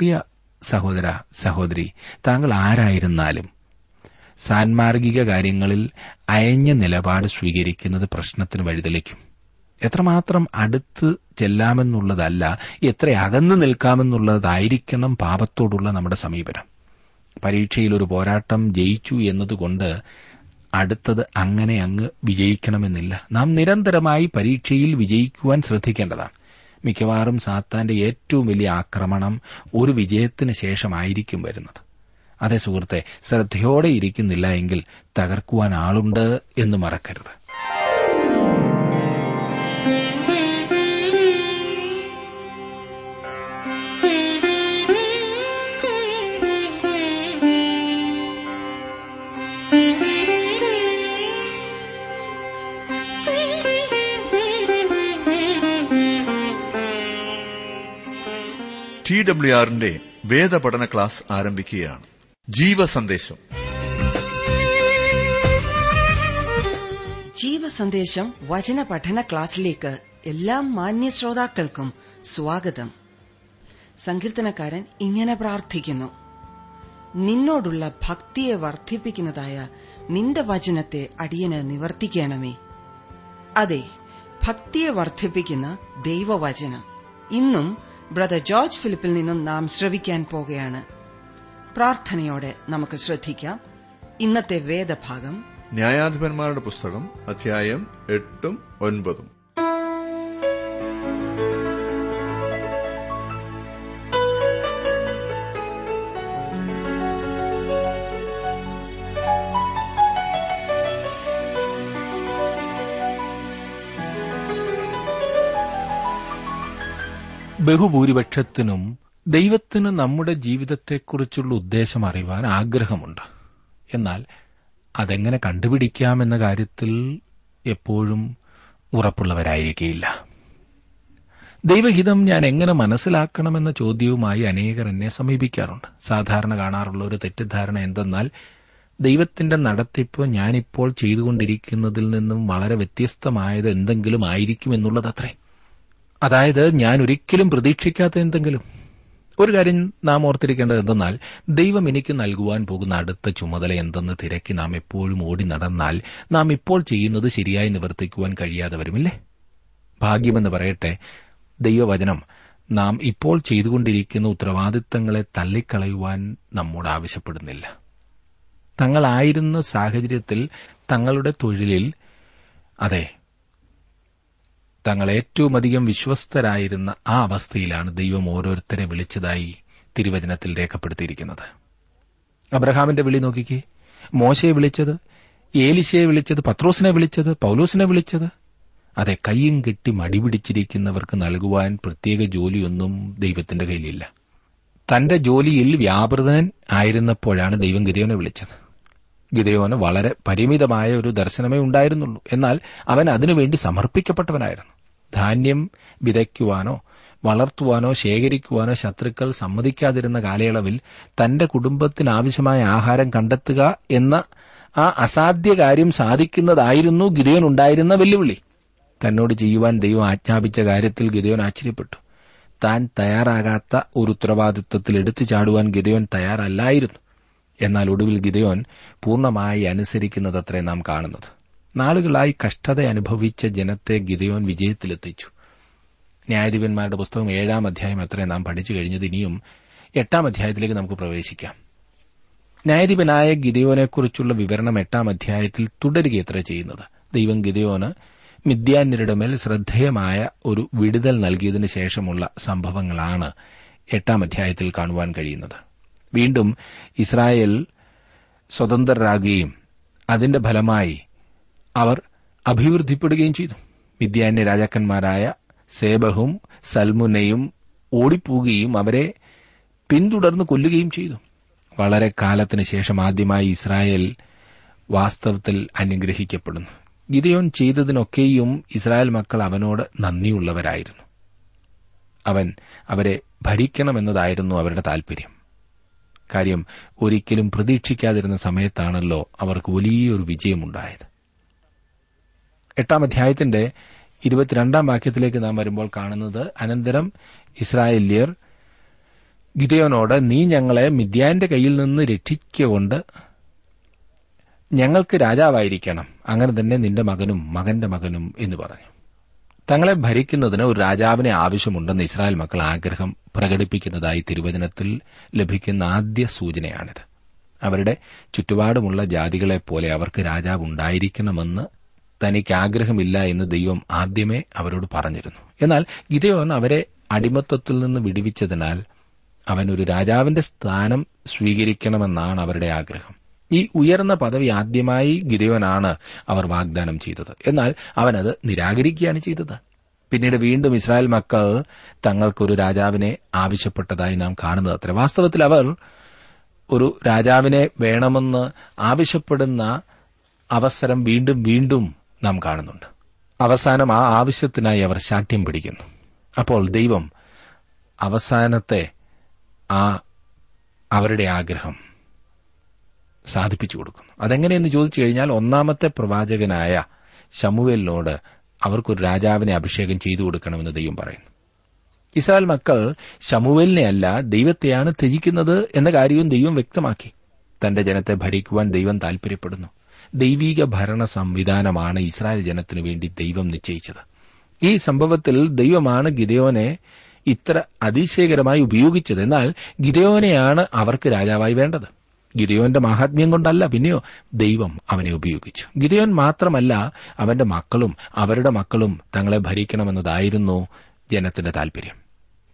പ്രിയ സഹോദര സഹോദരി താങ്കൾ ആരായിരുന്നാലും സാൻമാർഗിക കാര്യങ്ങളിൽ അയഞ്ഞ നിലപാട് സ്വീകരിക്കുന്നത് പ്രശ്നത്തിന് വഴിതെളിക്കും. എത്രമാത്രം അടുത്ത് ചെല്ലാമെന്നുള്ളതല്ല എത്ര അകന്നു നിൽക്കാമെന്നുള്ളതായിരിക്കണം പാപത്തോടുള്ള നമ്മുടെ സമീപനം. പരീക്ഷയിൽ ഒരു പോരാട്ടം ജയിച്ചു എന്നതുകൊണ്ട് അടുത്തത് അങ്ങനെ അങ്ങ് വിജയിക്കണമെന്നില്ല. നാം നിരന്തരമായി പരീക്ഷയിൽ വിജയിക്കുവാൻ ശ്രദ്ധിക്കേണ്ടതാണ്. മിക്കവാറും സാത്താന്റെ ഏറ്റവും വലിയ ആക്രമണം ഒരു വിജയത്തിന് ശേഷമായിരിക്കും വരുന്നത്. അതേ സുഹൃത്തെ ശ്രദ്ധയോടെ ഇരിക്കുന്നില്ല എങ്കിൽ തകർക്കുവാൻ ആളുണ്ട് എന്ന് മറക്കരുത്. ടി ഡബ്ല്യു ആറിന്റെ വേദപഠന ക്ലാസ് ആരംഭിക്കുകയാണ്. ജീവസന്ദേശം. ജീവസന്ദേശം വചന പഠന ക്ലാസ്സിലേക്ക് എല്ലാ മാന്യ ശ്രോതാക്കൾക്കും സ്വാഗതം. സങ്കീർത്തനക്കാരൻ ഇങ്ങനെ പ്രാർത്ഥിക്കുന്നു. നിന്നോടുള്ള ഭക്തിയെ വർദ്ധിപ്പിക്കുന്നതായ നിന്റെ വചനത്തെ അടിയന് നിവർത്തിക്കണമേ. അതെ ഭക്തിയെ വർദ്ധിപ്പിക്കുന്ന ദൈവവചനം. ഇന്നും ബ്രദർ ജോർജ് ഫിലിപ്പിൽ നിന്നും നാം ശ്രവിക്കാൻ പോകുകയാണ് പ്രാർത്ഥനയോടെ നമുക്ക് ശ്രദ്ധിക്കാം. ഇന്നത്തെ വേദഭാഗം ന്യായാധിപന്മാരുടെ പുസ്തകം അധ്യായം എട്ടും ഒൻപതും. ബഹുഭൂരിപക്ഷത്തിനും ദൈവത്തിന് നമ്മുടെ ജീവിതത്തെക്കുറിച്ചുള്ള ഉദ്ദേശം അറിയുവാൻ ആഗ്രഹമുണ്ട്. എന്നാൽ അതെങ്ങനെ കണ്ടുപിടിക്കാമെന്ന കാര്യത്തിൽ എപ്പോഴും ഉറപ്പുള്ളവരായിരിക്കില്ല ദൈവഹിതം ഞാൻ എങ്ങനെ മനസ്സിലാക്കണമെന്ന ചോദ്യവുമായി അനേകർ എന്നെ സമീപിക്കാറുണ്ട്. സാധാരണ കാണാറുള്ള ഒരു തെറ്റിദ്ധാരണ എന്തെന്നാൽ ദൈവത്തിന്റെ നടത്തിപ്പ് ഞാനിപ്പോൾ ചെയ്തുകൊണ്ടിരിക്കുന്നതിൽ നിന്നും വളരെ വ്യത്യസ്തമായത് എന്തെങ്കിലും ആയിരിക്കും എന്നുള്ളതത്രേ അതായത് ഞാൻ ഒരിക്കലും പ്രതീക്ഷിക്കാത്ത എന്തെങ്കിലും. ഒരു കാര്യം നാം ഓർത്തിരിക്കേണ്ടത് എന്തെന്നാൽ ദൈവം എനിക്ക് നൽകുവാൻ പോകുന്ന അടുത്ത ചുമതല എന്തെന്ന് തിരക്കി നാം എപ്പോഴും ഓടി നടന്നാൽ നാം ഇപ്പോൾ ചെയ്യുന്നത് ശരിയായി നിവർത്തിക്കുവാൻ കഴിയാതെ വരുമില്ലേ ഭാഗ്യമെന്ന് പറയട്ടെ ദൈവവചനം നാം ഇപ്പോൾ ചെയ്തുകൊണ്ടിരിക്കുന്ന ഉത്തരവാദിത്തങ്ങളെ തള്ളിക്കളയുവാൻ നമ്മോട് ആവശ്യപ്പെടുന്നില്ല. തങ്ങളായിരുന്ന സാഹചര്യത്തിൽ തങ്ങളുടെ തൊഴിലിൽ അതെ തങ്ങൾ ഏറ്റവുമധികം വിശ്വസ്തരായിരുന്ന ആ അവസ്ഥയിലാണ് ദൈവം ഓരോരുത്തരെ വിളിച്ചതായി തിരുവചനത്തിൽ രേഖപ്പെടുത്തിയിരിക്കുന്നത്. അബ്രഹാമിന്റെ വിളി നോക്കിക്കേ. മോശയെ വിളിച്ചത് ഏലിശയെ വിളിച്ചത് പത്രോസിനെ വിളിച്ചത് പൌലോസിനെ വിളിച്ചത്. അതെ കൈയും കെട്ടി മടിപിടിച്ചിരിക്കുന്നവർക്ക് നൽകുവാൻ പ്രത്യേക ജോലിയൊന്നും ദൈവത്തിന്റെ കയ്യിലില്ല. തന്റെ ജോലിയിൽ വ്യാപൃതൻ ആയിരുന്നപ്പോഴാണ് ദൈവം ഗിരിയോനെ വിളിച്ചത്. ഗിദയോന് വളരെ പരിമിതമായ ഒരു ദർശനമേ ഉണ്ടായിരുന്നുള്ളൂ. എന്നാൽ അവൻ അതിനുവേണ്ടി സമർപ്പിക്കപ്പെട്ടവനായിരുന്നു. ധാന്യം വിതയ്ക്കുവാനോ വളർത്തുവാനോ ശേഖരിക്കുവാനോ ശത്രുക്കൾ സമ്മതിക്കാതിരുന്ന കാലയളവിൽ തന്റെ കുടുംബത്തിനാവശ്യമായ ആഹാരം കണ്ടെത്തുക എന്ന ആ അസാധ്യ കാര്യം സാധിക്കുന്നതായിരുന്നു ഗിതയോനുണ്ടായിരുന്ന വെല്ലുവിളി. തന്നോട് ചെയ്യുവാൻ ദൈവം ആജ്ഞാപിച്ച കാര്യത്തിൽ ഗിതയോൻ ആശ്ചര്യപ്പെട്ടു. താൻ തയ്യാറാകാത്ത ഒരു ഉത്തരവാദിത്വത്തിൽ എടുത്തു ചാടുവാൻ ഗിതയോൻ തയ്യാറല്ലായിരുന്നു. എന്നാൽ ഒടുവിൽ ഗിദയോൻ പൂർണമായി അനുസരിക്കുന്നതത്രേ നാം കാണുന്നത്. നാളുകളായി കഷ്ടത അനുഭവിച്ച ജനത്തെ ഗിദയോൻ വിജയത്തിലെത്തിച്ചു. ന്യായാധിപന്മാരുടെ പുസ്തകം ഏഴാം അധ്യായം അത്രേ നാം പഠിച്ചു കഴിഞ്ഞത്. ഇനിയും എട്ടാം അധ്യായത്തിലേക്ക് നമുക്ക് പ്രവേശിക്കാം. ന്യായാധിപനായ ഗിദയോനെക്കുറിച്ചുള്ള വിവരണം എട്ടാം അധ്യായത്തിൽ തുടരുകയത്ര ചെയ്യുന്നത്. ദൈവം ഗിദയോന് മിഥ്യാന്യരുടെ മേൽ ശ്രദ്ധേയമായ ഒരു വിടുതൽ നൽകിയതിനു ശേഷമുള്ള സംഭവങ്ങളാണ് എട്ടാം അധ്യായത്തിൽ കാണുവാൻ കഴിയുന്നത്. വീണ്ടും ഇസ്രായേൽ സ്വതന്ത്രരാകുകയും അതിന്റെ ഫലമായി അവർ അഭിവൃദ്ധിപ്പെടുകയും ചെയ്തു. മിദ്യാന്യ രാജാക്കന്മാരായ സേബഹും സൽമുനയും ഓടിപ്പോവുകയും അവരെ പിന്തുടർന്ന് കൊല്ലുകയും ചെയ്തു. വളരെ കാലത്തിന് ശേഷം ആദ്യമായി ഇസ്രായേൽ വാസ്തവത്തിൽ അനുഗ്രഹിക്കപ്പെടുന്നു. ഗിതയോൻ ചെയ്തതിനൊക്കെയും ഇസ്രായേൽ മക്കൾ അവനോട് നന്ദിയുള്ളവരായിരുന്നു. അവൻ അവരെ ഭരിക്കണമെന്നതായിരുന്നു അവരുടെ താൽപര്യം. കാര്യം ഒരിക്കലും പ്രതീക്ഷിക്കാതിരുന്ന സമയത്താണല്ലോ അവർക്ക് വലിയൊരു വിജയമുണ്ടായത്. എട്ടാം അധ്യായത്തിന്റെ ഇരുപത്തിരണ്ടാം വാക്യത്തിലേക്ക് നാം വരുമ്പോൾ കാണുന്നത് അനന്തരം ഇസ്രായേല്യർ ഗിതയോനോട് നീ ഞങ്ങളെ മിദ്യാന്റെ കയ്യിൽ നിന്ന് രക്ഷിക്കൊണ്ട് ഞങ്ങൾക്ക് രാജാവായിരിക്കണം. അങ്ങനെ തന്നെ നിന്റെ മകനും മകന്റെ മകനും എന്ന് പറഞ്ഞു. തങ്ങളെ ഭരിക്കുന്നതിന് ഒരു രാജാവിനെ ആവശ്യമുണ്ടെന്ന് ഇസ്രായേൽ മക്കൾ ആഗ്രഹം പ്രകടിപ്പിക്കുന്നതായി തിരുവചനത്തിൽ ലഭിക്കുന്ന ആദ്യ സൂചനയാണിത്. അവരുടെ ചുറ്റുപാടുമുള്ള ജാതികളെപ്പോലെ അവർക്ക് രാജാവ് ഉണ്ടായിരിക്കണമെന്ന് തനിക്ക് ആഗ്രഹമില്ല എന്ന് ദൈവം ആദ്യമേ അവരോട് പറഞ്ഞിരുന്നു. എന്നാൽ ഗിതയോൻ അവരെ അടിമത്തത്തിൽ നിന്ന് വിടുവിച്ചതിനാൽ അവൻ ഒരു രാജാവിന്റെ സ്ഥാനം സ്വീകരിക്കണമെന്നാണ് അവരുടെ ആഗ്രഹം. ഈ ഉയർന്ന പദവി ആദ്യമായി ഗിരയോനാണ് അവർ വാഗ്ദാനം ചെയ്തത്. എന്നാൽ അവനത് നിരാകരിക്കുകയാണ് ചെയ്തത്. പിന്നീട് വീണ്ടും ഇസ്രായേൽ മക്കൾ തങ്ങൾക്കൊരു രാജാവിനെ ആവശ്യപ്പെട്ടതായി നാം കാണുന്നത് അത്ര. വാസ്തവത്തിൽ അവർ ഒരു രാജാവിനെ വേണമെന്ന് ആവശ്യപ്പെടുന്ന അവസരം വീണ്ടും വീണ്ടും നാം കാണുന്നുണ്ട്. അവസാനം ആ ആവശ്യത്തിനായി അവർ ശാഠ്യം പിടിക്കുന്നു. അപ്പോൾ ദൈവം അവസാനത്തെ ആ അവരുടെ ആഗ്രഹം സാധിപ്പിച്ചു കൊടുക്കുന്നു. അതെങ്ങനെയെന്ന് ചോദിച്ചു കഴിഞ്ഞാൽ ഒന്നാമത്തെ പ്രവാചകനായ ശമുവേലിനോട് അവർക്കൊരു രാജാവിനെ അഭിഷേകം ചെയ്തു കൊടുക്കണമെന്ന് ദൈവം പറയുന്നു. ഇസ്രായേൽ മക്കൾ ശമുവേലിനെ അല്ല ദൈവത്തെയാണ് ത്യജിക്കുന്നത് എന്ന കാര്യവും ദൈവം വ്യക്തമാക്കി. തന്റെ ജനത്തെ ഭരിക്കുവാൻ ദൈവം താൽപര്യപ്പെടുന്നു. ദൈവീക ഭരണ സംവിധാനമാണ് ഇസ്രായേൽ ജനത്തിനു വേണ്ടി ദൈവം നിശ്ചയിച്ചത്. ഈ സംഭവത്തിൽ ദൈവമാണ് ഗിദയോനെ ഇത്ര അതിശയകരമായി ഉപയോഗിച്ചത്. എന്നാൽ ഗിദയോനെയാണ് അവർക്ക് രാജാവായി വേണ്ടത്. ഗിരിയോന്റെ മഹാത്മ്യം കൊണ്ടല്ല പിന്നെയോ ദൈവം അവനെ ഉപയോഗിച്ചു. ഗിരിയോൻ മാത്രമല്ല അവന്റെ മക്കളും അവരുടെ മക്കളും തങ്ങളെ ഭരിക്കണമെന്നതായിരുന്നു ജനത്തിന്റെ താൽപര്യം.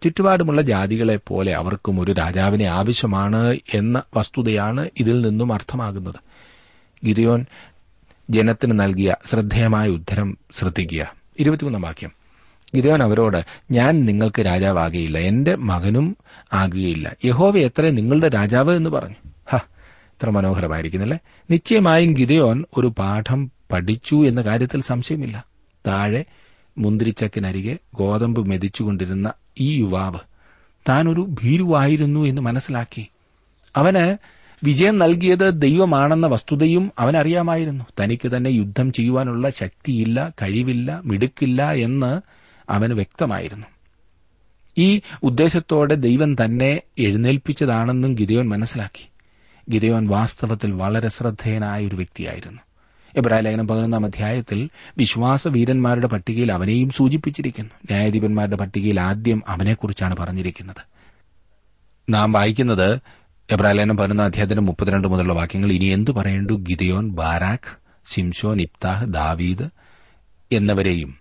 ചുറ്റുപാടുമുള്ള ജാതികളെ പോലെ അവർക്കും ഒരു രാജാവിനെ ആവശ്യമാണ് എന്ന വസ്തുതയാണ് ഇതിൽ നിന്നും അർത്ഥമാകുന്നത്. ഗിരിയോൻ ജനത്തിന് നൽകിയ ശ്രദ്ധേയമായ ഉദ്ധരം ശ്രദ്ധിക്കുക. ഇരുപത്തിമൂന്നാം വാക്യം. ഗിരിയോൻ അവരോട് ഞാൻ നിങ്ങൾക്ക് രാജാവാകുകയില്ല എന്റെ മകനും ആകുകയില്ല. യഹോവ എത്ര നിങ്ങളുടെ രാജാവ് എന്ന് പറഞ്ഞു. ഹ ഇത്ര മനോഹരമായിരിക്കുന്നില്ലേ? നിശ്ചയമായും ഗിതയോൻ ഒരു പാഠം പഠിച്ചു എന്ന കാര്യത്തിൽ സംശയമില്ല. താഴെ മുന്തിരിച്ചക്കിനരികെ ഗോതമ്പ് മെതിച്ചുകൊണ്ടിരുന്ന ഈ യുവാവ് താൻ ഒരു ഭീരുവായിരുന്നു എന്ന് മനസ്സിലാക്കി. അവന് വിജയം നൽകിയത് ദൈവമാണെന്ന വസ്തുതയും അവനറിയാമായിരുന്നു. തനിക്ക് തന്നെ യുദ്ധം ചെയ്യുവാനുള്ള ശക്തിയില്ല കഴിവില്ല മിടുക്കില്ല എന്ന് അവന് വ്യക്തമായിരുന്നു. ഈ ഉദ്ദേശത്തോടെ ദൈവം തന്നെ എഴുന്നേൽപ്പിച്ചതാണെന്നും ഗിരിയോൻ മനസ്സിലാക്കി. ഗിരിയോൻ വാസ്തവത്തിൽ വളരെ ശ്രദ്ധേയനായ ഒരു വ്യക്തിയായിരുന്നു. എബ്രായ ലേഖനം പതിനൊന്നാം അധ്യായത്തിൽ വിശ്വാസ വീരന്മാരുടെ പട്ടികയിൽ അവനെയും സൂചിപ്പിച്ചിരിക്കുന്നു. ന്യായാധിപന്മാരുടെ പട്ടികയിൽ ആദ്യം അവനെക്കുറിച്ചാണ് പറഞ്ഞിരിക്കുന്നത്. നാം വായിക്കുന്നത് എബ്രാലേനം പതിനൊന്നാം അധ്യായത്തിന് മുപ്പത്തിരണ്ട് മുതലുള്ള വാക്യങ്ങൾ. ഇനി എന്തു പറയേണ്ടു? ഗിദയോൻ ബാരാഖ് സിംഷോൻ ഇബ്താഹ് ദാവീദ് എന്നിവരെയും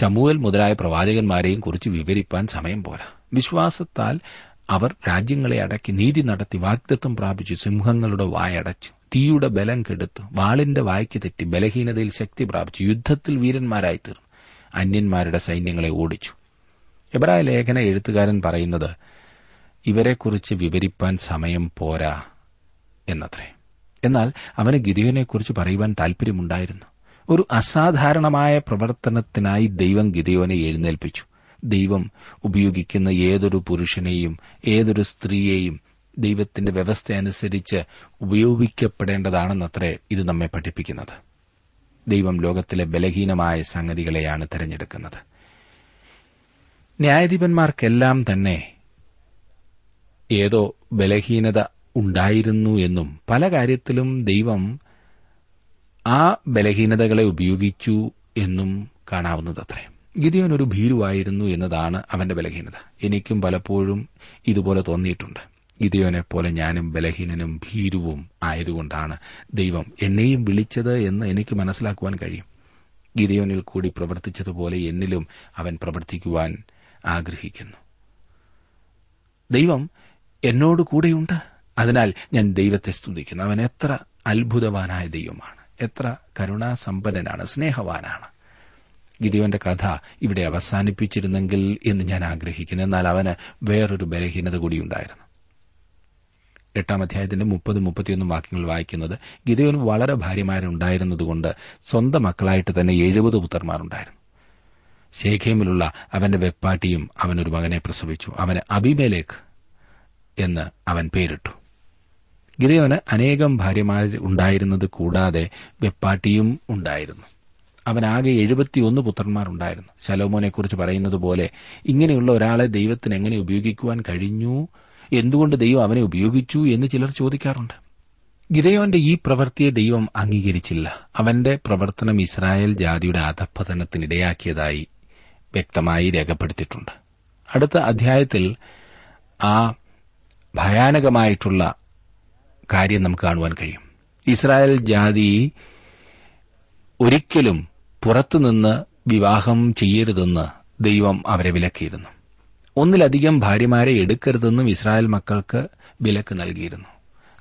ശമൂവൽ മുതലായ പ്രവാചകന്മാരെയും കുറിച്ച് വിവരിപ്പാൻ സമയം പോരാ. വിശ്വാസത്താൽ അവർ രാജ്യങ്ങളെ അടക്കി നീതി നടത്തി വാഗ്ദത്വം പ്രാപിച്ചു സിംഹങ്ങളുടെ വായടച്ചു തീയുടെ ബലം കെടുത്തു. വാളിന്റെ വായ്ക്ക് തെറ്റി ബലഹീനതയിൽ ശക്തി പ്രാപിച്ചു യുദ്ധത്തിൽ വീരന്മാരായി തീർന്നു. അന്യന്മാരുടെ സൈന്യങ്ങളെ ഓടിച്ചു. എബ്രായ ലേഖന എഴുത്തുകാരൻ പറയുന്നത് ഇവരെക്കുറിച്ച് വിവരിപ്പാൻ സമയം പോരാ എന്നത്രേ. എന്നാൽ അവന് ഗിരിയോനെക്കുറിച്ച് പറയുവാൻ താൽപര്യമുണ്ടായിരുന്നു ഒരു അസാധാരണമായ പ്രവർത്തനത്തിനായി ദൈവം ഗിരിയോനെ എഴുന്നേൽപ്പിച്ചു. ദൈവം ഉപയോഗിക്കുന്ന ഏതൊരു പുരുഷനെയും ഏതൊരു സ്ത്രീയെയും ദൈവത്തിന്റെ വ്യവസ്ഥ അനുസരിച്ച് ഉപയോഗിക്കപ്പെടേണ്ടതാണെന്നത്രേ ഇത് നമ്മെ പഠിപ്പിക്കുന്നത്. ദൈവം ലോകത്തിലെ ബലഹീനമായ സംഗതികളെയാണ് തെരഞ്ഞെടുക്കുന്നത്. ന്യായാധിപന്മാർക്കെല്ലാം തന്നെ ഏതോ ബലഹീനത ഉണ്ടായിരുന്നു എന്നും പല കാര്യത്തിലും ദൈവം ആ ബലഹീനതകളെ ഉപയോഗിച്ചു എന്നും കാണാവുന്നതത്രേ. ഗിദിയോൻ ഒരു ഭീരുവായിരുന്നു എന്നതാണ് അവന്റെ ബലഹീനത. എനിക്കും പലപ്പോഴും ഇതുപോലെ തോന്നിയിട്ടുണ്ട്. ഗിദിയോനെ പോലെ ഞാനും ബലഹീനനും ഭീരുവും ആയതുകൊണ്ടാണ് ദൈവം എന്നെയും വിളിച്ചത് എന്ന് എനിക്ക് മനസ്സിലാക്കുവാൻ കഴിയും. ഗിദിയോനിൽ കൂടി പ്രവർത്തിച്ചതുപോലെ എന്നിലും അവൻ പ്രവർത്തിക്കുവാൻ ആഗ്രഹിക്കുന്നു. ദൈവം എന്നോട് കൂടെയുണ്ട്. അതിനാൽ ഞാൻ ദൈവത്തെ സ്തുതിക്കുന്നു. അവൻ എത്ര അത്ഭുതവാനായ ദൈവമാണ്. എത്ര കരുണാസമ്പന്നനാണ് സ്നേഹവാനാണ്. ഗിരിവന്റെ കഥ ഇവിടെ അവസാനിപ്പിച്ചിരുന്നെങ്കിൽ എന്ന് ഞാൻ ആഗ്രഹിക്കുന്നു. എന്നാൽ അവന് വേറൊരു ബലഹീനത കൂടിയുണ്ടായിരുന്നു. എട്ടാം അധ്യായത്തിന്റെ മുപ്പത് മുപ്പത്തിയൊന്നും വാക്യങ്ങൾ വായിക്കുന്നത് ഗിരിവൻ വളരെ ഭാര്യമാരുണ്ടായിരുന്നതുകൊണ്ട് സ്വന്തം മക്കളായിട്ട് തന്നെ എഴുപത് പുത്രന്മാരുണ്ടായിരുന്നു. ശേഖേമിലുള്ള അവന്റെ വെപ്പാട്ടിയും അവനൊരു മകനെ പ്രസവിച്ചു. അവന് അബിമേലേക്ക് എന്ന് അവൻ പേരിട്ടു. ഗിരിയോന് അനേകം ഭാര്യമാർ ഉണ്ടായിരുന്നത് കൂടാതെ വെപ്പാട്ടിയും ഉണ്ടായിരുന്നു. അവനാകെ എഴുപത്തിയൊന്ന് പുത്രന്മാരുണ്ടായിരുന്നു. ശലോമോനെക്കുറിച്ച് പറയുന്നത് പോലെ ഇങ്ങനെയുള്ള ഒരാളെ ദൈവത്തിന് എങ്ങനെ ഉപയോഗിക്കുവാൻ കഴിഞ്ഞു? എന്തുകൊണ്ട് ദൈവം അവനെ ഉപയോഗിച്ചു എന്ന് ചിലർ ചോദിക്കാറുണ്ട്. ഗിതയോന്റെ ഈ പ്രവൃത്തിയെ ദൈവം അംഗീകരിച്ചില്ല. അവന്റെ പ്രവർത്തനം ഇസ്രായേൽ ജാതിയുടെ അധപ്പതനത്തിനിടയാക്കിയതായി വ്യക്തമായി രേഖപ്പെടുത്തിയിട്ടുണ്ട്. അടുത്ത അധ്യായത്തിൽ ആ ഭയാനകമായിട്ടുള്ള കാര്യം നമുക്ക് കാണുവാൻ കഴിയും. ഇസ്രായേൽ ജാതി ഒരിക്കലും പുറത്തുനിന്ന് വിവാഹം ചെയ്യരുതെന്ന് ദൈവം അവരെ വിലക്കിയിരുന്നു. ഒന്നിലധികം ഭാര്യമാരെ എടുക്കരുതെന്നും ഇസ്രായേൽ മക്കൾക്ക് വിലക്ക് നൽകിയിരുന്നു.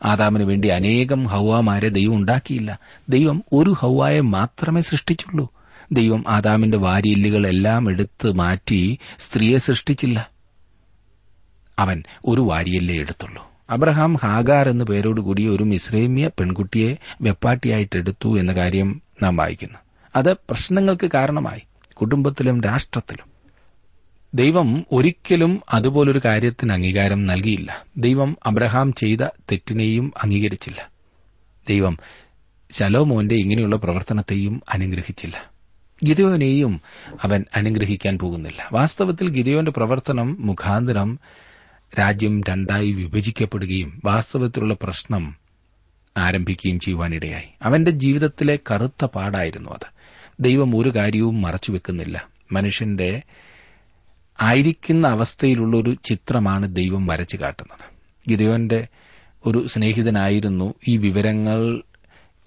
ആദാമിനു വേണ്ടി അനേകം ഹൗവാമാരെ ദൈവം ഉണ്ടാക്കിയില്ല. ദൈവം ഒരു ഹൗവായെ മാത്രമേ സൃഷ്ടിച്ചുള്ളൂ. ദൈവം ആദാമിന്റെ വാരിയല്ലുകളെല്ലാം എടുത്ത് മാറ്റി സ്ത്രീയെ സൃഷ്ടിച്ചില്ല. അവൻ ഒരു വാരിയല്ലേ എടുത്തുള്ളൂ. അബ്രഹാം ഹാഗാർ എന്ന പേരോടുകൂടി ഒരു മിശ്രേമ്യ പെൺകുട്ടിയെ വെപ്പാട്ടിയായിട്ടെടുത്തു എന്ന കാര്യം നാം വായിക്കുന്നു. അത് പ്രശ്നങ്ങൾക്ക് കാരണമായി. കുടുംബത്തിലും രാഷ്ട്രത്തിലും. ദൈവം ഒരിക്കലും അതുപോലൊരു കാര്യത്തിന് അംഗീകാരം നൽകിയില്ല. ദൈവം അബ്രഹാം ചെയ്ത തെറ്റിനെയും അംഗീകരിച്ചില്ല. ദൈവം ശലോമോന്റെ ഇങ്ങനെയുള്ള പ്രവർത്തനത്തെയും അനുഗ്രഹിച്ചില്ല. ഗിതയോനെയും അവൻ അനുഗ്രഹിക്കാൻ പോകുന്നില്ല. വാസ്തവത്തിൽ ഗിതയോന്റെ പ്രവർത്തനം മുഖാന്തരം രാജ്യം രണ്ടായി വിഭജിക്കപ്പെടുകയും വാസ്തവത്തിലുള്ള പ്രശ്നം ആരംഭിക്കുകയും ചെയ്യുവാനിടയായി. അവന്റെ ജീവിതത്തിലെ കറുത്ത പാടായിരുന്നു അത്. ദൈവം ഒരു കാര്യവും മറച്ചുവെക്കുന്നില്ല മനുഷ്യന്റെ ആയിരിക്കുന്ന അവസ്ഥയിലുള്ള ഒരു ചിത്രമാണ് ദൈവം വരച്ചു കാട്ടുന്നത്. ഗിദയോന്റെ ഒരു സ്നേഹിതനായിരുന്നു ഈ വിവരങ്ങൾ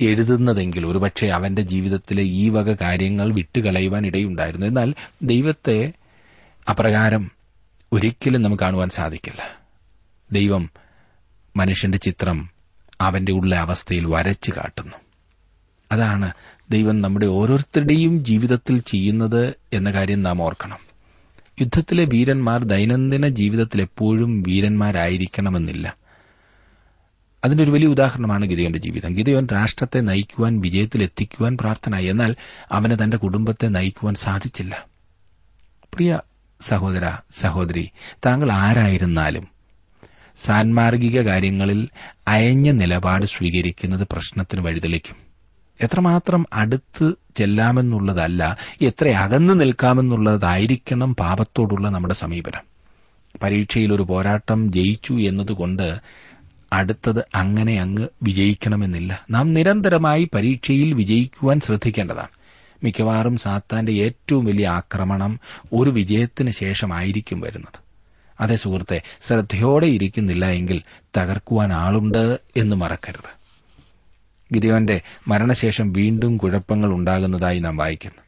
എഴുതുന്നതെങ്കിൽ ഒരുപക്ഷെ അവന്റെ ജീവിതത്തിലെ ഈ വക കാര്യങ്ങൾ വിട്ടുകളയുവാൻ ഇടയുണ്ടായിരുന്നു. എന്നാൽ ദൈവത്തെ അപ്രകാരം ഒരിക്കലും നമുക്ക് കാണുവാൻ സാധിക്കില്ല. ദൈവം മനുഷ്യന്റെ ചിത്രം അവന്റെ ഉള്ള അവസ്ഥയിൽ വരച്ചു കാട്ടുന്നു. അതാണ് ദൈവം നമ്മുടെ ഓരോരുത്തരുടെയും ജീവിതത്തിൽ ചെയ്യുന്നത് എന്ന കാര്യം നാം ഓർക്കണം. യുദ്ധത്തിലെ വീരന്മാർ ദൈനംദിന ജീവിതത്തിൽ എപ്പോഴും വീരന്മാരായിരിക്കണമെന്നില്ല. അതിന്റെ ഒരു വലിയ ഉദാഹരണമാണ് ഗിതയോന്റെ ജീവിതം. ഗിതയോൻ രാഷ്ട്രത്തെ നയിക്കുവാൻ വിജയത്തിലെത്തിക്കുവാൻ പ്രാർത്ഥനായി. എന്നാൽ അവന് തന്റെ കുടുംബത്തെ നയിക്കുവാൻ സാധിച്ചില്ല. പ്രിയ സഹോദര സഹോദരി താങ്കൾ ആരായിരുന്നാലും സാൻമാർഗിക കാര്യങ്ങളിൽ അയഞ്ഞ നിലപാട് സ്വീകരിക്കുന്നത് പ്രശ്നത്തിന് വഴിതെളിക്കും. എത്രമാത്രം അടുത്ത് ചെല്ലാമെന്നുള്ളതല്ല എത്ര അകന്നു നിൽക്കാമെന്നുള്ളതായിരിക്കണം പാപത്തോടുള്ള നമ്മുടെ സമീപനം. പരീക്ഷയിൽ ഒരു പോരാട്ടം ജയിച്ചു എന്നതുകൊണ്ട് അടുത്തത് അങ്ങനെ അങ്ങ് വിജയിക്കണമെന്നില്ല. നാം നിരന്തരമായി പരീക്ഷയിൽ വിജയിക്കുവാൻ ശ്രദ്ധിക്കേണ്ടതാണ്. മിക്കവാറും സാത്താന്റെ ഏറ്റവും വലിയ ആക്രമണം ഒരു വിജയത്തിന് ശേഷമായിരിക്കും വരുന്നത്. അതേ സുഹൃത്തെ ശ്രദ്ധയോടെ ഇരിക്കുന്നില്ല എങ്കിൽ തകർക്കുവാൻ ആളുണ്ട് എന്ന് മറക്കരുത്. ഗിതയോന്റെ മരണശേഷം വീണ്ടും കുഴപ്പങ്ങൾ ഉണ്ടാകുന്നതായി നാം വായിക്കുന്നു.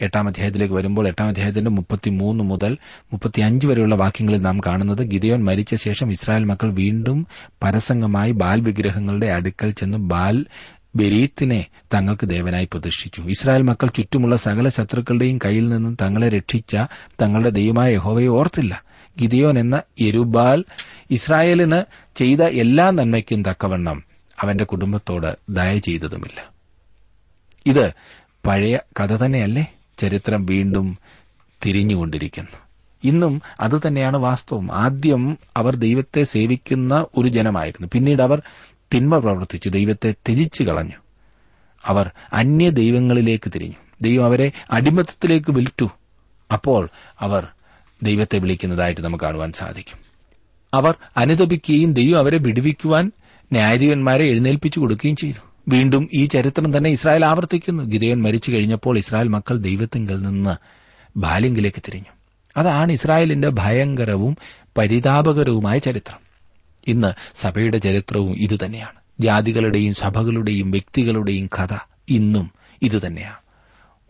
എട്ടാം അധ്യായത്തിലേക്ക് വരുമ്പോൾ എട്ടാം അധ്യായത്തിന്റെ മുപ്പത്തിമൂന്ന് മുതൽ മുപ്പത്തിയഞ്ച് വരെയുള്ള വാക്യങ്ങളിൽ നാം കാണുന്നത് ഗിദയോൻ മരിച്ച ശേഷം ഇസ്രായേൽ മക്കൾ വീണ്ടും പരസംഗമായി ബാൽ വിഗ്രഹങ്ങളുടെ അടുക്കൽ ചെന്ന് ബാൽ ബെരീത്തിനെ തങ്ങൾക്ക് ദേവനായി പ്രതിഷ്ഠിച്ചു. ഇസ്രായേൽ മക്കൾ ചുറ്റുമുള്ള സകല ശത്രുക്കളുടെയും കയ്യിൽ നിന്നും തങ്ങളെ രക്ഷിച്ച തങ്ങളുടെ ദൈവമായ യഹോവയെ ഓർത്തില്ല. ഗിദയോൻ എന്ന എരുബാൽ ഇസ്രായേലിന് ചെയ്ത എല്ലാ നന്മയ്ക്കും തക്കവണ്ണം അവന്റെ കുടുംബത്തോട് ദയ ചെയ്തതുമില്ല. ഇത് പഴയ കഥ തന്നെയല്ലേ? ചരിത്രം വീണ്ടും തിരിഞ്ഞുകൊണ്ടിരിക്കുന്നു. ഇന്നും അതുതന്നെയാണ് വാസ്തവം. ആദ്യം അവർ ദൈവത്തെ സേവിക്കുന്ന ഒരു ജനമായിരുന്നു. പിന്നീട് അവർ തിന്മ പ്രവർത്തിച്ചു ദൈവത്തെ ത്യജിച്ചു കളഞ്ഞു. അവർ അന്യ ദൈവങ്ങളിലേക്ക് തിരിഞ്ഞു. ദൈവം അവരെ അടിമത്തത്തിലേക്ക് വിൽറ്റു അപ്പോൾ അവർ ദൈവത്തെ വിളിക്കുന്നതായിട്ട് നമുക്ക് കാണുവാൻ സാധിക്കും. അവർ അനുതപിക്കുകയും ദൈവം അവരെ വിടുവിക്കുവാൻ ന്യായാധിപന്മാരെ എഴുന്നേൽപ്പിച്ചു കൊടുക്കുകയും ചെയ്തു. വീണ്ടും ഈ ചരിത്രം തന്നെ ഇസ്രായേൽ ആവർത്തിക്കുന്നു. ഗിതയോൻ മരിച്ചു കഴിഞ്ഞപ്പോൾ ഇസ്രായേൽ മക്കൾ ദൈവത്തിങ്കിൽ നിന്ന് ബാലിംഗിലേക്ക് തിരിഞ്ഞു. അതാണ് ഇസ്രായേലിന്റെ ഭയങ്കരവും പരിതാപകരവുമായ ചരിത്രം. ഇന്ന് സഭയുടെ ചരിത്രവും ഇതുതന്നെയാണ് ജാതികളുടെയും സഭകളുടെയും വ്യക്തികളുടെയും കഥ ഇന്നും ഇതുതന്നെയാണ്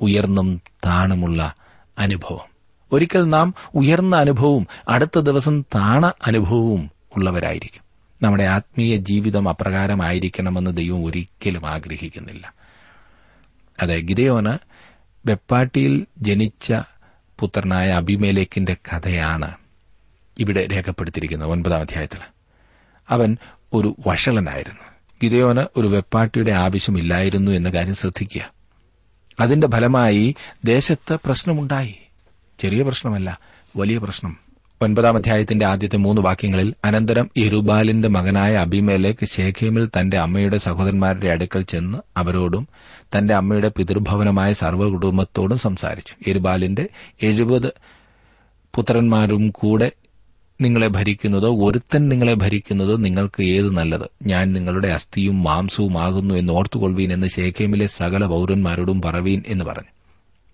ഉയർന്നും താണുമുള്ള അനുഭവം. ഒരിക്കൽ നാം ഉയർന്ന അനുഭവവും അടുത്ത ദിവസം താണ അനുഭവവും ഉള്ളവരായിരിക്കും. നമ്മുടെ ആത്മീയ ജീവിതം അപ്രകാരമായിരിക്കണമെന്ന് ദൈവം ഒരിക്കലും ആഗ്രഹിക്കുന്നില്ല. അതെ ഗിതയോന് വെപ്പാട്ടിയിൽ ജനിച്ച പുത്രനായ അഭിമേലേക്കിന്റെ കഥയാണ് ഇവിടെ രേഖപ്പെടുത്തിയിരിക്കുന്നത് ഒൻപതാം അധ്യായത്തിൽ അവൻ ഒരു വഷളനായിരുന്നു. ഗിതയോന് ഒരു വെപ്പാട്ടിയുടെ ആവശ്യമില്ലായിരുന്നു എന്ന കാര്യം ശ്രദ്ധിക്കുക. അതിന്റെ ഫലമായി ദേശത്ത് പ്രശ്നമുണ്ടായി. ചെറിയ പ്രശ്നമല്ല വലിയ പ്രശ്നം. ഒൻപതാം അധ്യായത്തിന്റെ ആദ്യത്തെ മൂന്ന് വാക്യങ്ങളിൽ അനന്തരം ഇരുബാലിന്റെ മകനായ അബിമേലേക്ക് ശേഖേമിൽ തന്റെ അമ്മയുടെ സഹോദരന്മാരുടെ അടുക്കൽ ചെന്ന് അവരോടും തന്റെ അമ്മയുടെ പിതൃഭവനമായ സർവകുടുംബത്തോടും സംസാരിച്ചു. ഇരുബാലിന്റെ എഴുപത് പുത്രന്മാരും കൂടെ നിങ്ങളെ ഭരിക്കുന്നതോ ഒരുത്തൻ നിങ്ങളെ ഭരിക്കുന്നതോ നിങ്ങൾക്ക് ഏത് നല്ലത്? ഞാൻ നിങ്ങളുടെ അസ്ഥിയും മാംസവും ആകുന്നു എന്ന് ഓർത്തുകൊള്ളുവീൻ എന്ന് ശേഖേമിലെ സകല പൌരന്മാരോടും പറവീൻ എന്ന് പറഞ്ഞു.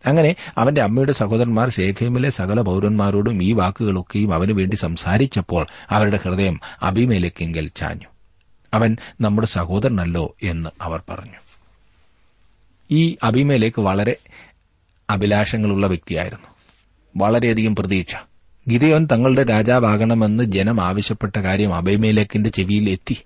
അങ്ങനെ അവന്റെ അമ്മയുടെ സഹോദരന്മാർ ശേഖേമിലെ സകല പൌരന്മാരോടും ഈ വാക്കുകളൊക്കെയും അവനു വേണ്ടി സംസാരിച്ചപ്പോൾ അവരുടെ ഹൃദയം അഭിമേലക്കെങ്കിൽ ചാഞ്ഞു. അവൻ നമ്മുടെ സഹോദരനല്ലോ എന്ന് അവർ പറഞ്ഞു. ഈ അഭിമേലേക്ക് വളരെ അഭിലാഷങ്ങളുള്ള വ്യക്തിയായിരുന്നു. വളരെയധികം പ്രതീക്ഷ. ഗിരിയോൻ തങ്ങളുടെ രാജാവാകണമെന്ന് ജനം ആവശ്യപ്പെട്ട കാര്യം അബൈമേലേക്കിന്റെ ചെവിയിൽ എത്തി.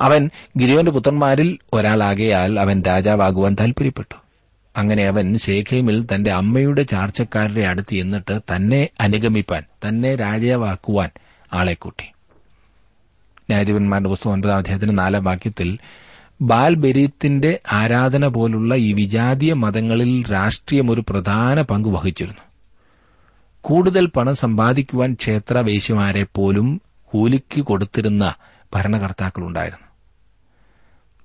അവൻ ഗിരിയോന്റെ പുത്രന്മാരിൽ ഒരാളാകയാൽ അവൻ രാജാവാകുവാൻ താൽപര്യപ്പെട്ടു അങ്ങനെ അവൻ ശേഖേമിൽ തന്റെ അമ്മയുടെ ചാർച്ചക്കാരുടെ അടുത്ത് എന്നിട്ട് തന്നെ അനുഗമിപ്പാൻ തന്നെ രാജാവാക്കുവാൻ ആളെ കൂട്ടി. ന്യായാധിപന്മാരുടെ പുസ്തകം ഒൻപതാം അധ്യായത്തിന് നാലാം വാക്യത്തിൽ ബാൽബെരീത്തിന്റെ ആരാധന പോലുള്ള ഈ വിജാതീയ മതങ്ങളിൽ രാഷ്ട്രീയം ഒരു പ്രധാന പങ്ക് വഹിച്ചിരുന്നു. കൂടുതൽ പണം സമ്പാദിക്കുവാൻ ക്ഷേത്രവേശ്യമാരെ പോലും കൂലിക്ക് കൊടുത്തിരുന്ന ഭരണകർത്താക്കളുണ്ടായിരുന്നു.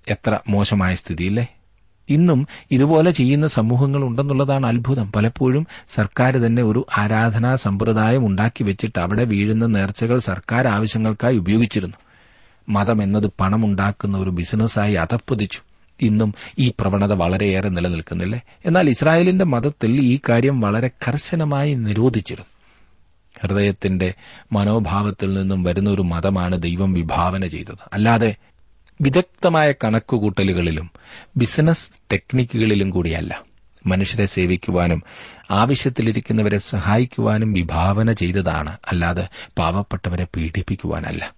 എത്ര മോശമായ സ്ഥിതിയില്ലേ? ഇന്നും ഇതുപോലെ ചെയ്യുന്ന സമൂഹങ്ങൾ ഉണ്ടെന്നുള്ളതാണ് അത്ഭുതം. പലപ്പോഴും സർക്കാർ തന്നെ ഒരു ആരാധനാ സമ്പ്രദായം ഉണ്ടാക്കി വെച്ചിട്ട് അവിടെ വീഴുന്ന നേർച്ചകൾ സർക്കാർ ആവശ്യങ്ങൾക്കായി ഉപയോഗിച്ചിരുന്നു. മതം എന്നത് പണമുണ്ടാക്കുന്ന ഒരു ബിസിനസ്സായി അതപ്പൊതിച്ചു ഇന്നും ഈ പ്രവണത വളരെയേറെ നിലനിൽക്കുന്നില്ലേ? എന്നാൽ ഇസ്രായേലിന്റെ മതത്തിൽ ഈ കാര്യം വളരെ കർശനമായി നിരോധിച്ചിരുന്നു. ഹൃദയത്തിന്റെ മനോഭാവത്തിൽ നിന്നും വരുന്ന ഒരു മതമാണ് ദൈവം വിഭാവന ചെയ്തത്. അല്ലാതെ വിദഗ്ധമായ കണക്കുകൂട്ടലുകളിലും ബിസിനസ് ടെക്നിക്കുകളിലും കൂടിയല്ല. മനുഷ്യരെ സേവിക്കുവാനും ആവശ്യത്തിലിരിക്കുന്നവരെ സഹായിക്കുവാനും വിഭാവന ചെയ്തതാണ്. അല്ലാതെ പാവപ്പെട്ടവരെ പീഡിപ്പിക്കുവാനല്ല.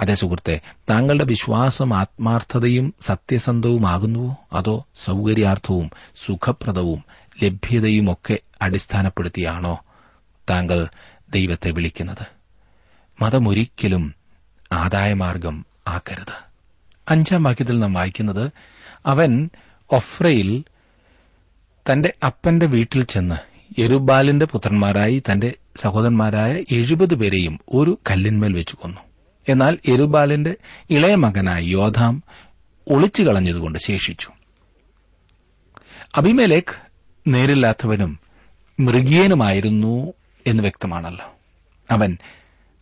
അതേ സുഹൃത്തെ താങ്കളുടെ വിശ്വാസം ആത്മാർത്ഥതയും സത്യസന്ധവുമാകുന്നുവോ? അതോ സൌകര്യാർത്ഥവും സുഖപ്രദവും ലഭ്യതയുമൊക്കെ അടിസ്ഥാനപ്പെടുത്തിയാണോ താങ്കൾ ദൈവത്തെ വിളിക്കുന്നത്? മതമൊരിക്കലും ആദായമാർഗം ആക്കരുത്. അഞ്ചാം വാക്യത്തിൽ നാം വായിക്കുന്നത് അവൻ ഒഫ്രയിൽ തന്റെ അപ്പന്റെ വീട്ടിൽ ചെന്ന് യെരുബാലിന്റെ പുത്രന്മാരായി തന്റെ സഹോദരന്മാരായ എഴുപത് പേരെയും ഒരു കല്ലിന്മേൽ വെച്ചു കൊന്നു. എന്നാൽ എരുബാലിന്റെ ഇളയ മകനായ യോധാം ഒളിച്ചു കളഞ്ഞതുകൊണ്ട് ശേഷിച്ചു. അഭിമേലേക്ക് നേരില്ലാത്തവനും മൃഗീയനുമായിരുന്നു എന്ന് വ്യക്തമാണല്ലോ. അവൻ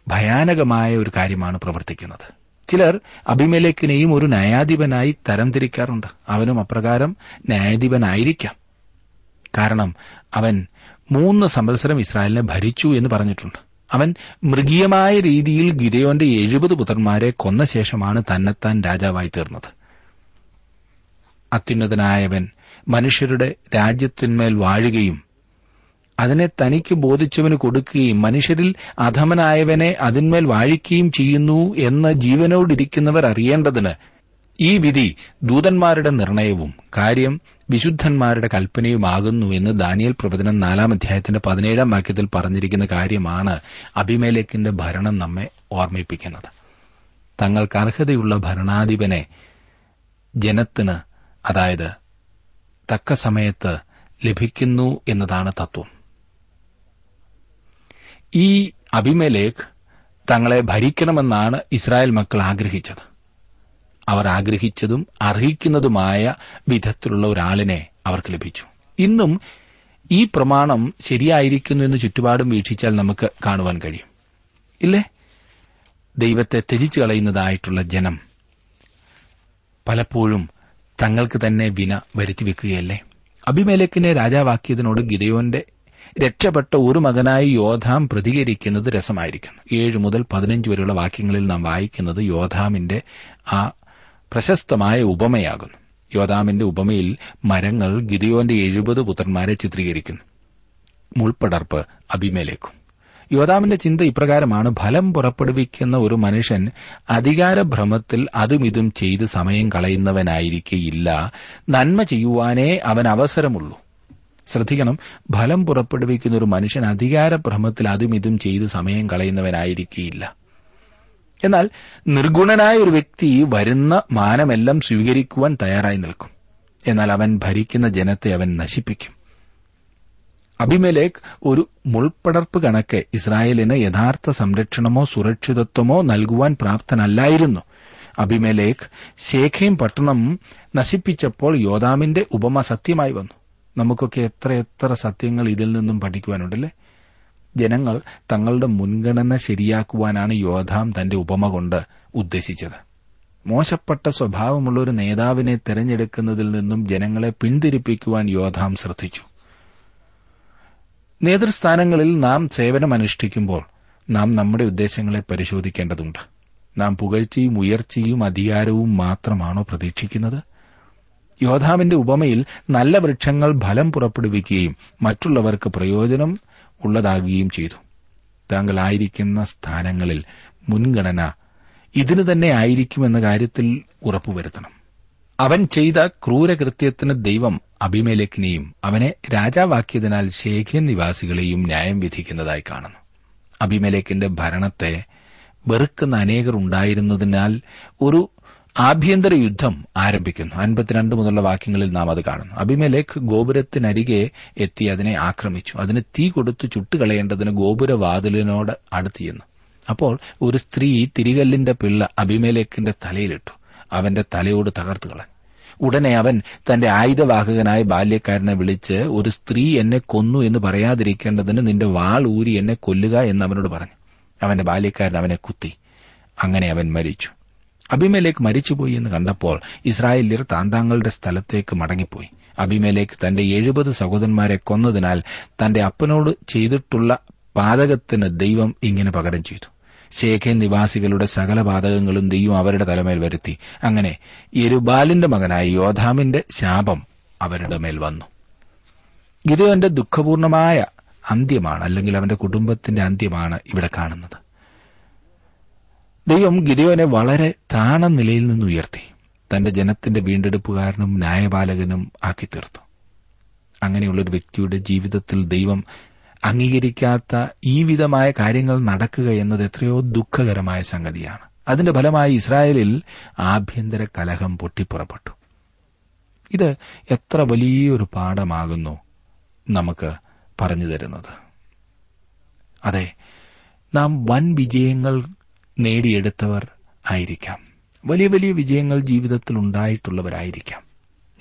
ഭയാനകമായ ഒരു കാര്യമാണ് പ്രവർത്തിക്കുന്നത്. ചിലർ അഭിമലേഖിനെയും ഒരു ന്യായാധിപനായി തരംതിരിക്കാറുണ്ട്. അവനും അപ്രകാരം ന്യായാധിപനായിരിക്കാം. കാരണം അവൻ മൂന്ന് സംവത്സരം ഇസ്രായേലിനെ ഭരിച്ചു എന്ന് പറഞ്ഞിട്ടുണ്ട്. അവൻ മൃഗീയമായ രീതിയിൽ ഗിരയോന്റെ എഴുപത് പുത്രന്മാരെ കൊന്ന ശേഷമാണ് തന്നെത്താൻ രാജാവായി തീർന്നത്. അത്യുന്നതനായവൻ മനുഷ്യരുടെ രാജ്യത്തിന്മേൽ വാഴുകയും അതിനെ തനിക്ക് ബോധിച്ചവന് കൊടുക്കുകയും മനുഷ്യരിൽ അധമനായവനെ അതിന്മേൽ വാഴിക്കുകയും ചെയ്യുന്നു എന്ന് ജീവനോടിരിക്കുന്നവർ അറിയേണ്ടതിന് ഈ വിധി ദൂതന്മാരുടെ നിർണയവും കാര്യം വിശുദ്ധന്മാരുടെ കൽപ്പനയുമാകുന്നു എന്ന് ദാനിയൽ പ്രവചനം നാലാം അധ്യായത്തിന്റെ പതിനേഴാം വാക്യത്തിൽ പറഞ്ഞിരിക്കുന്ന കാര്യമാണ് അഭിമേലേക്കിന്റെ ഭരണം നമ്മെ ഓർമ്മിപ്പിക്കുന്നത്. തങ്ങൾക്ക് അർഹതയുള്ള ഭരണാധിപനെ ജനത്തിന് അതായത് തക്ക സമയത്ത് ലഭിക്കുന്നു എന്നതാണ് തത്വം. ഈ അഭിമേലേക്ക് തങ്ങളെ ഭരിക്കണമെന്നാണ് ഇസ്രായേൽ മക്കൾ ആഗ്രഹിച്ചത്. അവർ ആഗ്രഹിച്ചതും അർഹിക്കുന്നതുമായ വിധത്തിലുള്ള ഒരാളിനെ അവർക്ക് ലഭിച്ചു. ഇന്നും ഈ പ്രമാണം ശരിയായിരിക്കുന്നു എന്ന് ചുറ്റുപാടും വീക്ഷിച്ചാൽ നമുക്ക് കാണുവാൻ കഴിയും. ഇല്ലേ? ദൈവത്തെ ത്യജിച്ചു കളയുന്നതായിട്ടുള്ള ജനം പലപ്പോഴും തങ്ങൾക്ക് തന്നെ വിന വരുത്തിവെക്കുകയല്ലേ അഭിമേലക്കിനെ രാജാവാക്കിയതിനോട് ഗിദയോന്റെ രക്ഷപ്പെട്ട ഒരു മകനായി യോധാം പ്രതികരിക്കുന്നത് രസമായിരിക്കുന്നു. ഏഴ് മുതൽ പതിനഞ്ച് വരെയുള്ള വാക്യങ്ങളിൽ നാം വായിക്കുന്നത് യോധാമിന്റെ ആ പ്രശസ്തമായ ഉപമയാകുന്നു. യോധാമിന്റെ ഉപമയിൽ മരങ്ങൾ ഗിദിയോന്റെ എഴുപത് പുത്രന്മാരെ ചിത്രീകരിക്കുന്നു. മുൾപ്പടർപ്പ് അഭിമേലേക്കും യോധാമിന്റെ ചിന്ത ഇപ്രകാരമാണ്. ഫലം പുറപ്പെടുവിക്കുന്ന ഒരു മനുഷ്യൻ അധികാരഭ്രമത്തിൽ അതും ഇതും ചെയ്ത് സമയം കളയുന്നവനായിരിക്കയില്ല. നന്മ ചെയ്യുവാനേ അവൻ അവസരമുള്ളൂ. ശ്രദ്ധിക്കണം. ഫലം പുറപ്പെടുവിക്കുന്ന ഒരു മനുഷ്യൻ അധികാരഭ്രമത്തിൽ അതും ഇതും ചെയ്ത് സമയം കളയുന്നവനായിരിക്കില്ല എന്നാൽ നിർഗുണനായ ഒരു വ്യക്തി വരുന്ന മാനമെല്ലാം സ്വീകരിക്കുവാൻ തയ്യാറായി നിൽക്കും. എന്നാൽ അവൻ ഭരിക്കുന്ന ജനത്തെ അവൻ നശിപ്പിക്കും. അഭിമലേഖ് ഒരു മുൾപ്പടർപ്പ് കണക്ക് ഇസ്രായേലിന് യഥാർത്ഥ സംരക്ഷണമോ സുരക്ഷിതത്വമോ നൽകുവാൻ പ്രാപ്തനല്ലായിരുന്നു. അഭിമലേഖ് ശേഖയും പട്ടണം നശിപ്പിച്ചപ്പോൾ യോദാമിന്റെ ഉപമ സത്യമായി വന്നു. നമുക്കൊക്കെ എത്ര എത്ര സത്യങ്ങൾ ഇതിൽ നിന്നും പഠിക്കുവാനുണ്ടല്ലേ? ജനങ്ങൾ തങ്ങളുടെ മുൻഗണന ശരിയാക്കുവാനാണ് യോധാം തന്റെ ഉപമ കൊണ്ട് ഉദ്ദേശിച്ചത്. മോശപ്പെട്ട സ്വഭാവമുള്ള ഒരു നേതാവിനെ തെരഞ്ഞെടുക്കുന്നതിൽ നിന്നും ജനങ്ങളെ പിന്തിരിപ്പിക്കുവാൻ യോധാം ശ്രദ്ധിച്ചു. നേതൃസ്ഥാനങ്ങളിൽ നാം സേവനമനുഷ്ഠിക്കുമ്പോൾ നാം നമ്മുടെ ഉദ്ദേശങ്ങളെ പരിശോധിക്കേണ്ടതുണ്ട്. നാം പുകഴ്ചയും ഉയർച്ചയും അധികാരവും മാത്രമാണോ പ്രതീക്ഷിക്കുന്നത്? യോധാവിന്റെ ഉപമയിൽ നല്ല വൃക്ഷങ്ങൾ ഫലം പുറപ്പെടുവിക്കുകയും മറ്റുള്ളവർക്ക് പ്രയോജനം ഉള്ളതാകുകയും ചെയ്തു. താങ്കൾ ആയിരിക്കുന്ന സ്ഥാനങ്ങളിൽ മുൻഗണന ഇതിനു തന്നെ ആയിരിക്കുമെന്ന കാര്യത്തിൽ ഉറപ്പുവരുത്തണം. അവൻ ചെയ്ത ക്രൂരകൃത്യത്തിന് ദൈവം അഭിമേലക്കിനെയും അവനെ രാജാവാക്കിയതിനാൽ ശേഖ്യൻ നിവാസികളെയും ന്യായം വിധിക്കുന്നതായി കാണുന്നു. അഭിമേലക്കിന്റെ ഭരണത്തെ വെറുക്കുന്ന അനേകർ ഉണ്ടായിരുന്നതിനാൽ ഒരു ആഭ്യന്തര യുദ്ധം ആരംഭിക്കുന്നു. അൻപത്തിരണ്ട് മുതലുള്ള വാക്യങ്ങളിൽ നാം അത് കാണുന്നു. അഭിമേലേക്ക് ഗോപുരത്തിനരികെ എത്തി അതിനെ ആക്രമിച്ചു. അതിന് തീ കൊടുത്തു ചുട്ടുകളയേണ്ടതിന് ഗോപുരവാതിലിനോട് അടുത്തിയെന്നു അപ്പോൾ ഒരു സ്ത്രീ തിരികല്ലിന്റെ പിള്ള അഭിമേലേക്കിന്റെ തലയിലിട്ടു. അവന്റെ തലയോട് തകർത്തു കളഞ്ഞു. ഉടനെ അവൻ തന്റെ ആയുധവാഹകനായ ബാല്യക്കാരനെ വിളിച്ച് ഒരു സ്ത്രീ എന്നെ കൊന്നു എന്ന് പറയാതിരിക്കേണ്ടതിന് നിന്റെ വാൾ ഊരി എന്നെ കൊല്ലുക എന്ന് അവനോട് പറഞ്ഞു. അവന്റെ ബാല്യക്കാരൻ അവനെ കുത്തി. അങ്ങനെ അവൻ മരിച്ചു. അഭിമേലേക്ക് മരിച്ചുപോയി എന്ന് കണ്ടപ്പോൾ ഇസ്രായേല്യർ താന്താങ്ങളുടെ സ്ഥലത്തേക്ക് മടങ്ങിപ്പോയി. അഭിമേലേക്ക് തന്റെ എഴുപത് സഹോദരന്മാരെ കൊന്നതിനാൽ തന്റെ അപ്പനോട് ചെയ്തിട്ടുള്ള പാതകത്തിന് ദൈവം ഇങ്ങനെ പകരം ചെയ്തു. ശേഖൻ നിവാസികളുടെ സകല പാതകങ്ങളും ദൈവം അവരുടെ തലമേൽ വരുത്തി. അങ്ങനെ യെരുബാലിന്റെ മകനായ യോധാമിന്റെ ശാപം അവരുടെ മേൽ വന്നു. ഗിദയോന്റെ ദുഃഖപൂർണമായ അന്ത്യമാണ് അല്ലെങ്കിൽ അവന്റെ കുടുംബത്തിന്റെ അന്ത്യമാണ് ഇവിടെ കാണുന്നത്. ദൈവം ഗിരിയോനെ വളരെ താണ നിലയിൽ നിന്ന് ഉയർത്തി. തന്റെ ജനത്തിന്റെ വീണ്ടെടുപ്പുകാരനും ന്യായപാലകനും ആക്കി തീർത്തു അങ്ങനെയുള്ളൊരു വ്യക്തിയുടെ ജീവിതത്തിൽ ദൈവം അംഗീകരിക്കാത്ത ഈ വിധമായ കാര്യങ്ങൾ നടക്കുക എന്നത് എത്രയോ ദുഃഖകരമായ സംഗതിയാണ്. അതിന്റെ ഫലമായി ഇസ്രായേലിൽ ആഭ്യന്തര കലഹം പൊട്ടിപ്പുറപ്പെട്ടു. ഇത് എത്ര വലിയൊരു പാഠമാകുന്നു നമുക്ക് പറഞ്ഞു തരുന്നത്. അതെ നാം വൻ വിജയങ്ങൾ നേടിയെടുത്തവർ ആയിരിക്കാം. വലിയ വലിയ വിജയങ്ങൾ ജീവിതത്തിൽ ഉണ്ടായിട്ടുള്ളവരായിരിക്കാം.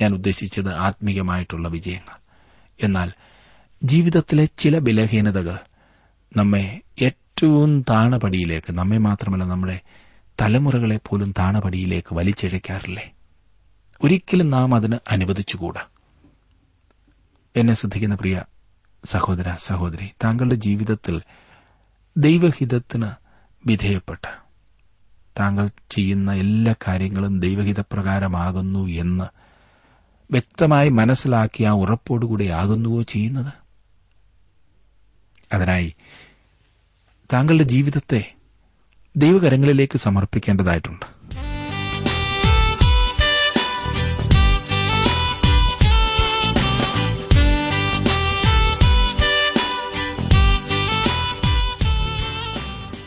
ഞാൻ ഉദ്ദേശിച്ചത് ആത്മീയമായിട്ടുള്ള വിജയങ്ങൾ. എന്നാൽ ജീവിതത്തിലെ ചില ബലഹീനതകൾ നമ്മെ ഏറ്റവും താണപടിയിലേക്ക് നമ്മെ മാത്രമല്ല നമ്മുടെ തലമുറകളെ പോലും താണപടിയിലേക്ക് വലിച്ചിഴയ്ക്കാറില്ലേ ഒരിക്കലും നാം അതിന് അനുവദിച്ചുകൂടാ. എന്നെ ശ്രദ്ധിക്കുന്ന പ്രിയ സഹോദര സഹോദരി താങ്കളുടെ ജീവിതത്തിൽ ദൈവഹിതത്തിന് വിധേയപ്പെട്ട്. താങ്കൾ ചെയ്യുന്ന എല്ലാ കാര്യങ്ങളും ദൈവഹിതപ്രകാരമാകുന്നു എന്ന് വ്യക്തമായി മനസ്സിലാക്കി ആ ഉറപ്പോടുകൂടിയാകുന്നുവോ ചെയ്യുന്നത്? അതിനായി താങ്കളുടെ ജീവിതത്തെ ദൈവകരങ്ങളിലേക്ക് സമർപ്പിക്കേണ്ടതായിട്ടുണ്ട്.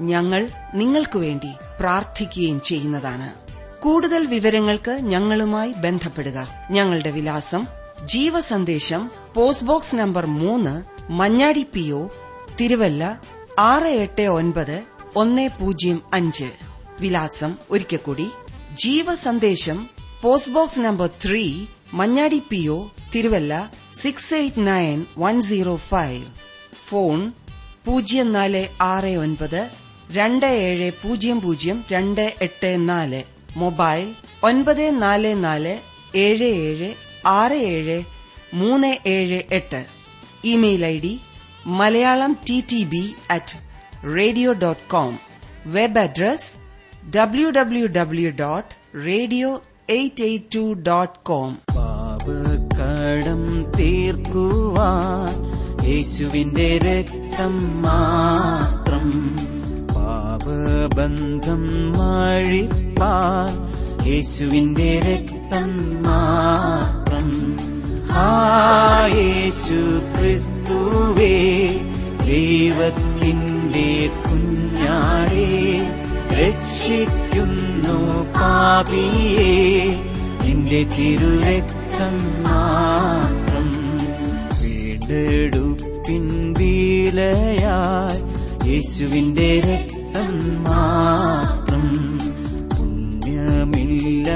ഞങ്ങൾ നിങ്ങൾക്കു വേണ്ടി പ്രാർത്ഥിക്കുകയും ചെയ്യുന്നതാണ്. കൂടുതൽ വിവരങ്ങൾക്ക് ഞങ്ങളുമായി ബന്ധപ്പെടുക. ഞങ്ങളുടെ വിലാസം ജീവസന്ദേശം പോസ്റ്റ് ബോക്സ് നമ്പർ മൂന്ന് മഞ്ഞാടി പി ഒ തിരുവല്ല ആറ് എട്ട് ഒൻപത് ഒന്ന് പൂജ്യം അഞ്ച്. വിലാസം ഒരിക്കൽ കൂടി Jeevasandesham post box number three Manjadi P O Thiruvalla six eight nine one zero five. Phone പൂജ്യം നാല് ആറ് ഒൻപത് രണ്ട് ഏഴ് പൂജ്യം പൂജ്യം രണ്ട് എട്ട് നാല് മൊബൈൽ ഒൻപത് നാല് നാല് ഏഴ് ഏഴ് ആറ് ഏഴ് മൂന്ന് ഏഴ് എട്ട്. Email I D Malayalam T T B at radio dot com web address W W W dot radio eight eight two dot com പാപക്കടം തീർക്കുവാൻ യേശുവിന്റെ രക്തം മാത്രം പാപബന്ധം മാഴിപ്പാൻ യേശുവിന്റെ രക്തം മാത്രം. ആ യേശു ക്രിസ്തുവേ ദൈവത്തിന്റെ കുഞ്ഞാടേ രക്ഷിക്കുന്നു പാപിയെ നിന്റെ തിരുരക്തം മാത്രം. വീണ്ടെടുപ്പിൻ വീലയായി യേശുവിന്റെ രക്തം മാത്രം പുണ്യമില്ല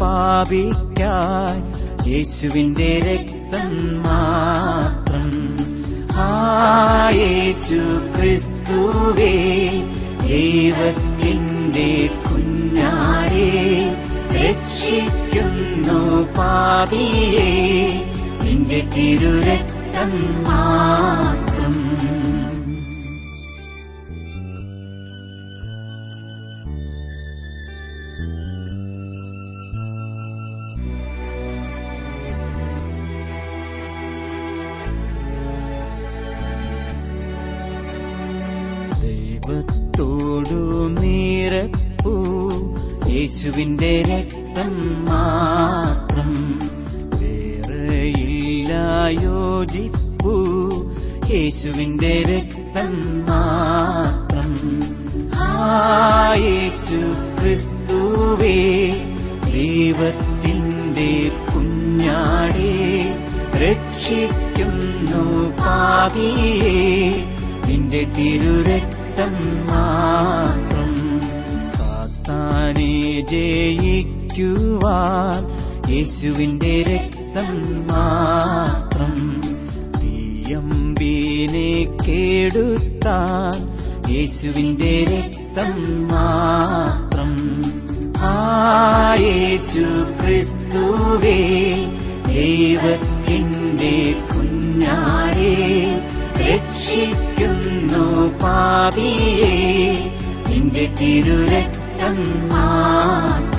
പാപിക്കായി. യേശുവിന്റെ രക്തം മാത്രം. യേശു ക്രിസ്തുവേ ദൈവത്തിന്റെ കുഞ്ഞാടേ രക്ഷിക്കുന്നു പാപിയെ. നിന്റെ തിരുരക്തം മാത്രം യേശുവിന്റെ രക്തം മാത്രം വേറെയില്ല യോജിപ്പു യേശുവിന്റെ രക്തം മാത്രം. ആ ക്രിസ്തുവേ ദൈവത്തിന്റെ കുഞ്ഞാടേ രക്ഷിക്കുന്നു പാപിയെ. നിന്റെ തിരുരക്തം ജയിക്കുവാൻ യേശുവിന്റെ രക്തം മാത്രം തീയമ്പീനെ കേടുത്താൻ യേശുവിന്റെ രക്തം മാത്രം. ആ യേശു ക്രിസ്തുവേ ദൈവത്തിന്റെ കുഞ്ഞാടേ രക്ഷിക്കുന്നു പാപിയെ നിന്റെ തിരുരക്തം മാത്രം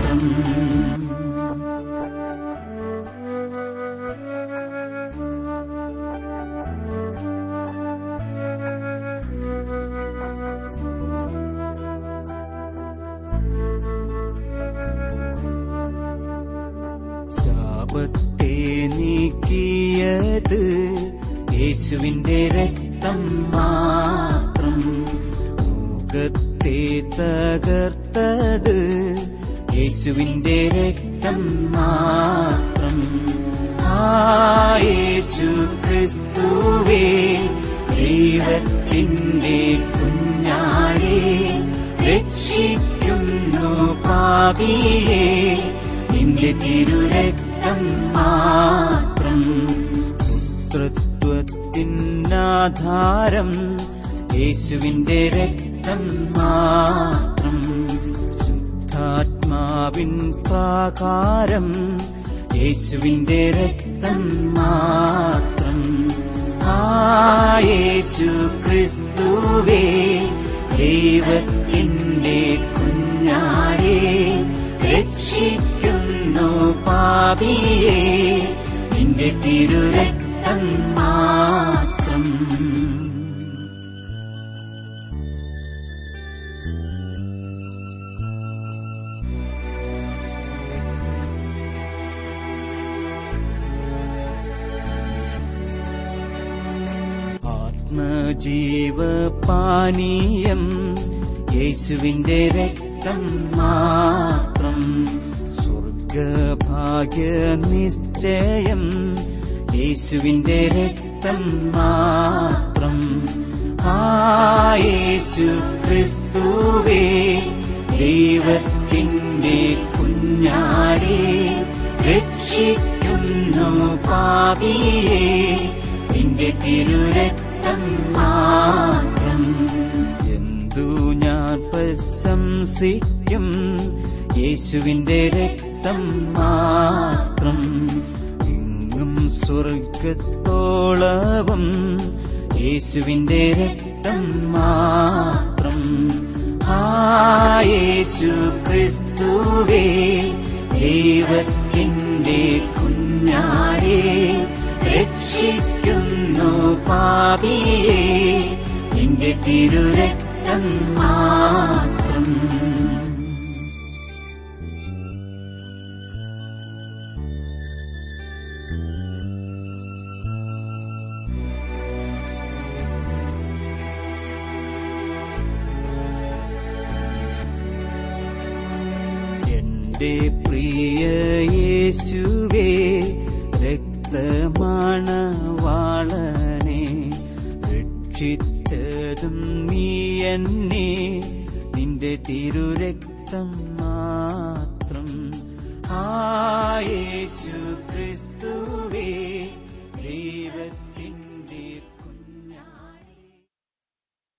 യേശു ക്രിസ്തുവേ ദൈവത്തിന്റെ കുഞ്ഞാടേ രക്ഷിക്കുന്നു പാപിയെ നിന്റെ തിരുരക്തം മാത്രം. പുത്രത്വത്തിനാധാരം യേശുവിന്റെ രക്തം മാത്രം. ശുദ്ധാത്മാവിൻ പ്രാകാരം യേശുവിന്റെ രക്തം മാത്രം. ആ യേശു ക്രിസ്തുവേ ദൈവത്തിന്റെ കുഞ്ഞാടേ രക്ഷിക്കുന്നു പാപിയെ. നിന്റെ തിരുരക്തം മാത്രം ആത്മജീവപാനീയം യേശുവിന്റെ രക്തം മാത്രം സ്വർഗഭാഗ്യ നിശ്ചയം യേശുവിന്റെ രക്തം മാത്രം. ആയേശു യേശു ക്രിസ്തുവേ ദൈവത്തിന്റെ കുഞ്ഞാടേ രക്ഷിക്കുന്നു പാപിയെ നിന്റെ മാത്രം. എന്തു ഞാൻ പ്രശംസിക്കും? യേശുവിന്റെ രക്തം മാത്രം. ഇങ്ങും സ്വർഗത്തോളവും യേശുവിന്റെ രക്തം മാത്രം. ആ യേശു ക്രിസ്തുവേ ദൈവത്തിന്റെ കുഞ്ഞാടേ രക്ഷിക്കുന്നു പാപിയെ നിന്റെ തിരുരക്തം മാത്രം.